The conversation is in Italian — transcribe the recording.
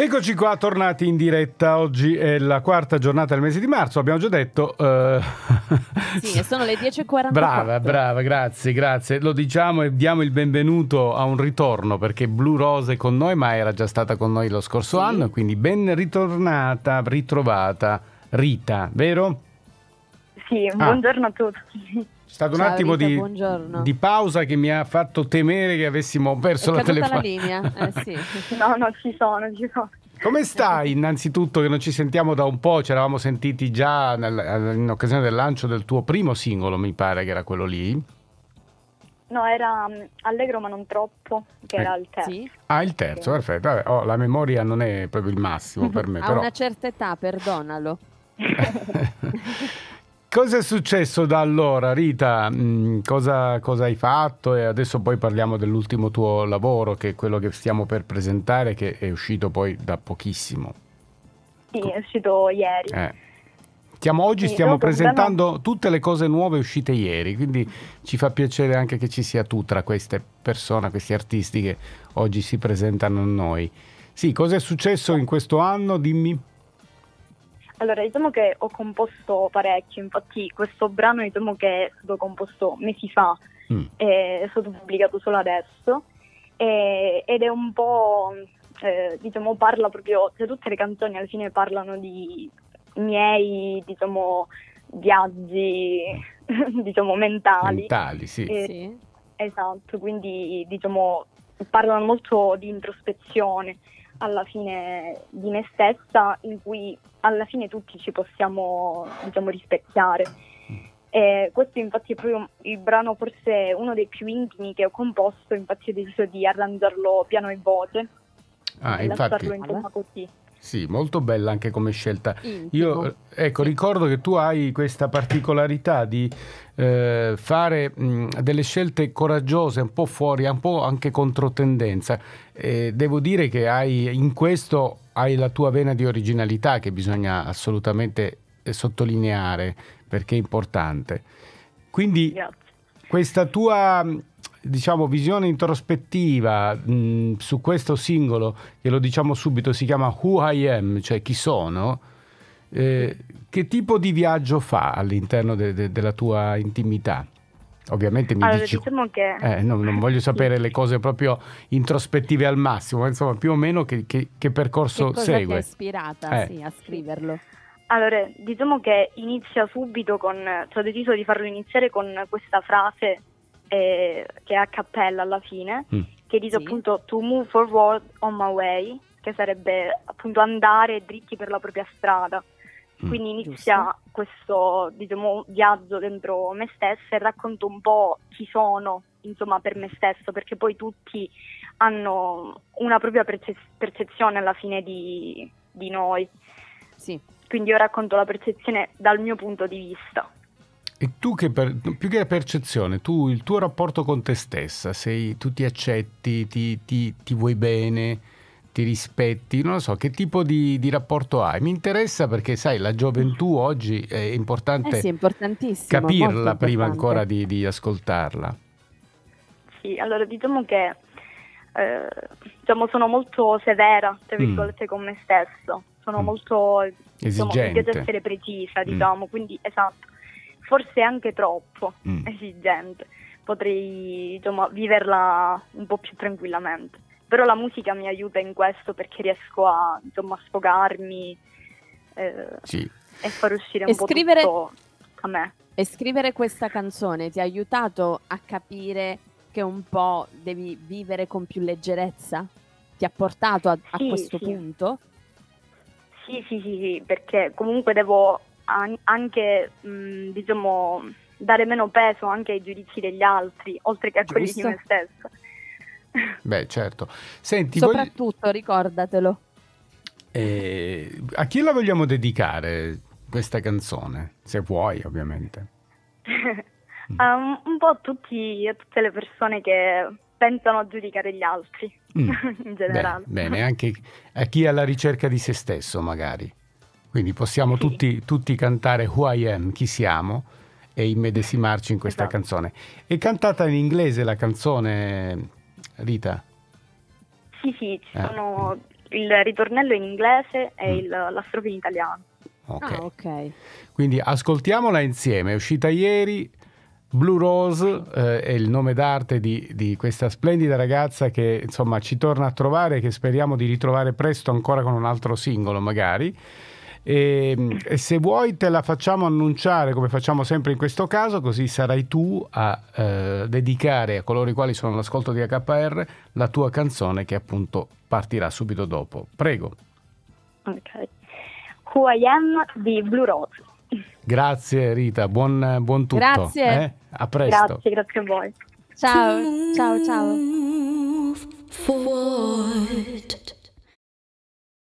Eccoci qua, tornati in diretta. Oggi è la quarta giornata del mese di marzo, abbiamo già detto. Uh... Sì, sono le 10.44. Brava, brava, grazie, grazie. Lo diciamo e diamo il benvenuto a un ritorno perché Blue Rose è con noi, ma era già stata con noi lo scorso sì. anno, quindi ben ritornata, ritrovata. Rita, vero? Sì, buongiorno ah. a tutti. C'è stato un attimo Rita, di, di, pausa che mi ha fatto temere che avessimo perso è la telefonata. la linea, eh, sì. no, no, ci sono, ci sono. Come stai innanzitutto che non ci sentiamo da un po'? Ci eravamo sentiti già nel, in occasione del lancio del tuo primo singolo, mi pare che era quello lì. No, era um, allegro ma non troppo, che eh. era il terzo. Sì. Ah, il terzo, sì. perfetto. Vabbè, oh, la memoria non è proprio il massimo per me. A però... una certa età, perdonalo. Cosa è successo da allora, Rita? Mm, cosa, cosa, hai fatto? E adesso poi parliamo dell'ultimo tuo lavoro, che è quello che stiamo per presentare, che è uscito poi da pochissimo. Sì, è uscito ieri. Eh. Stiamo, oggi sì, stiamo presentando problema... tutte le cose nuove uscite ieri, quindi ci fa piacere anche che ci sia tu tra queste persone, questi artisti che oggi si presentano a noi. Sì, cosa è successo in questo anno? Dimmi. Allora, diciamo che ho composto parecchio, infatti questo brano diciamo che è stato composto mesi fa, mm. è stato pubblicato solo adesso e, ed è un po', eh, diciamo, parla proprio, cioè tutte le canzoni alla fine parlano di miei, diciamo, viaggi, diciamo, mentali. Mentali, sì. E, sì. Esatto, quindi diciamo parlano molto di introspezione alla fine di me stessa in cui alla fine tutti ci possiamo diciamo, rispecchiare. E questo infatti è proprio il brano forse uno dei più intimi che ho composto, infatti ho deciso di arrangiarlo piano e voce. Ah, infatti. insomma così. Sì, molto bella anche come scelta. Io ecco, ricordo che tu hai questa particolarità di eh, fare mh, delle scelte coraggiose, un po' fuori, un po' anche controtendenza. E devo dire che hai, in questo hai la tua vena di originalità che bisogna assolutamente eh, sottolineare perché è importante. Quindi Grazie. questa tua diciamo, visione introspettiva mh, su questo singolo, che lo diciamo subito, si chiama Who I Am, cioè chi sono, eh, che tipo di viaggio fa all'interno de- de- della tua intimità? Ovviamente mi allora, dici... Diciamo che... eh, no, non voglio sapere le cose proprio introspettive al massimo, ma insomma più o meno che, che, che percorso che segue. Ti ispirata eh. sì, a scriverlo? Allora, diciamo che inizia subito con... Cioè, ho deciso di farlo iniziare con questa frase eh, che è a cappella alla fine, mm. che dice sì. appunto to move forward on my way, che sarebbe appunto andare dritti per la propria strada. Mm. Quindi inizia Giusto. questo diciamo, viaggio dentro me stessa e racconto un po' chi sono, insomma, per me stesso, perché poi tutti hanno una propria perce- percezione alla fine di, di noi. Sì. Quindi io racconto la percezione dal mio punto di vista. E tu che per, più che la percezione, tu il tuo rapporto con te stessa, sei, tu ti accetti, ti, ti, ti vuoi bene, ti rispetti, non lo so, che tipo di, di, rapporto hai? Mi interessa perché sai, la gioventù oggi è importante eh sì, capirla prima ancora di, di, ascoltarla. Sì, allora diciamo che eh, diciamo, sono molto severa, tra mm. virgolette, mm. con me stesso, sono mm. molto diciamo, esigente, diciamo, essere precisa, diciamo, mm. quindi esatto forse anche troppo mm. esigente, potrei insomma, viverla un po' più tranquillamente. Però la musica mi aiuta in questo perché riesco a insomma, sfogarmi eh, sì. e far uscire un e po' scrivere, tutto a me. E scrivere questa canzone ti ha aiutato a capire che un po' devi vivere con più leggerezza? Ti ha portato a, a questo sì. punto? Sì, sì, sì, sì, perché comunque devo anche mh, diciamo, dare meno peso anche ai giudizi degli altri, oltre che a quelli di me stessa. Beh, certo. Senti, Soprattutto, voglio... ricordatelo. Eh, a chi la vogliamo dedicare questa canzone? Se vuoi, ovviamente. um, un po' a, tutti, a tutte le persone che pensano a giudicare gli altri, mm. in generale. Beh, bene, anche a chi è alla ricerca di se stesso, magari. Quindi possiamo sì. tutti, tutti, cantare Who I Am, chi siamo, e immedesimarci in questa esatto. canzone. È cantata in inglese la canzone, Rita? Sì, sì, ci eh. sono il ritornello in inglese e mm. il, la strofa in italiano. Okay. Ah, ok. Quindi ascoltiamola insieme, è uscita ieri. Blue Rose eh, è il nome d'arte di, di, questa splendida ragazza che insomma ci torna a trovare e che speriamo di ritrovare presto ancora con un altro singolo magari. E, e, se vuoi te la facciamo annunciare come facciamo sempre in questo caso, così sarai tu a eh, dedicare a coloro i quali sono all'ascolto di HPR la tua canzone che appunto partirà subito dopo. Prego. Ok. Who I Am di Blue Rose. Grazie Rita, buon, buon tutto. Grazie. Eh? A presto. Grazie, grazie a voi. Ciao, ciao, ciao. Forward.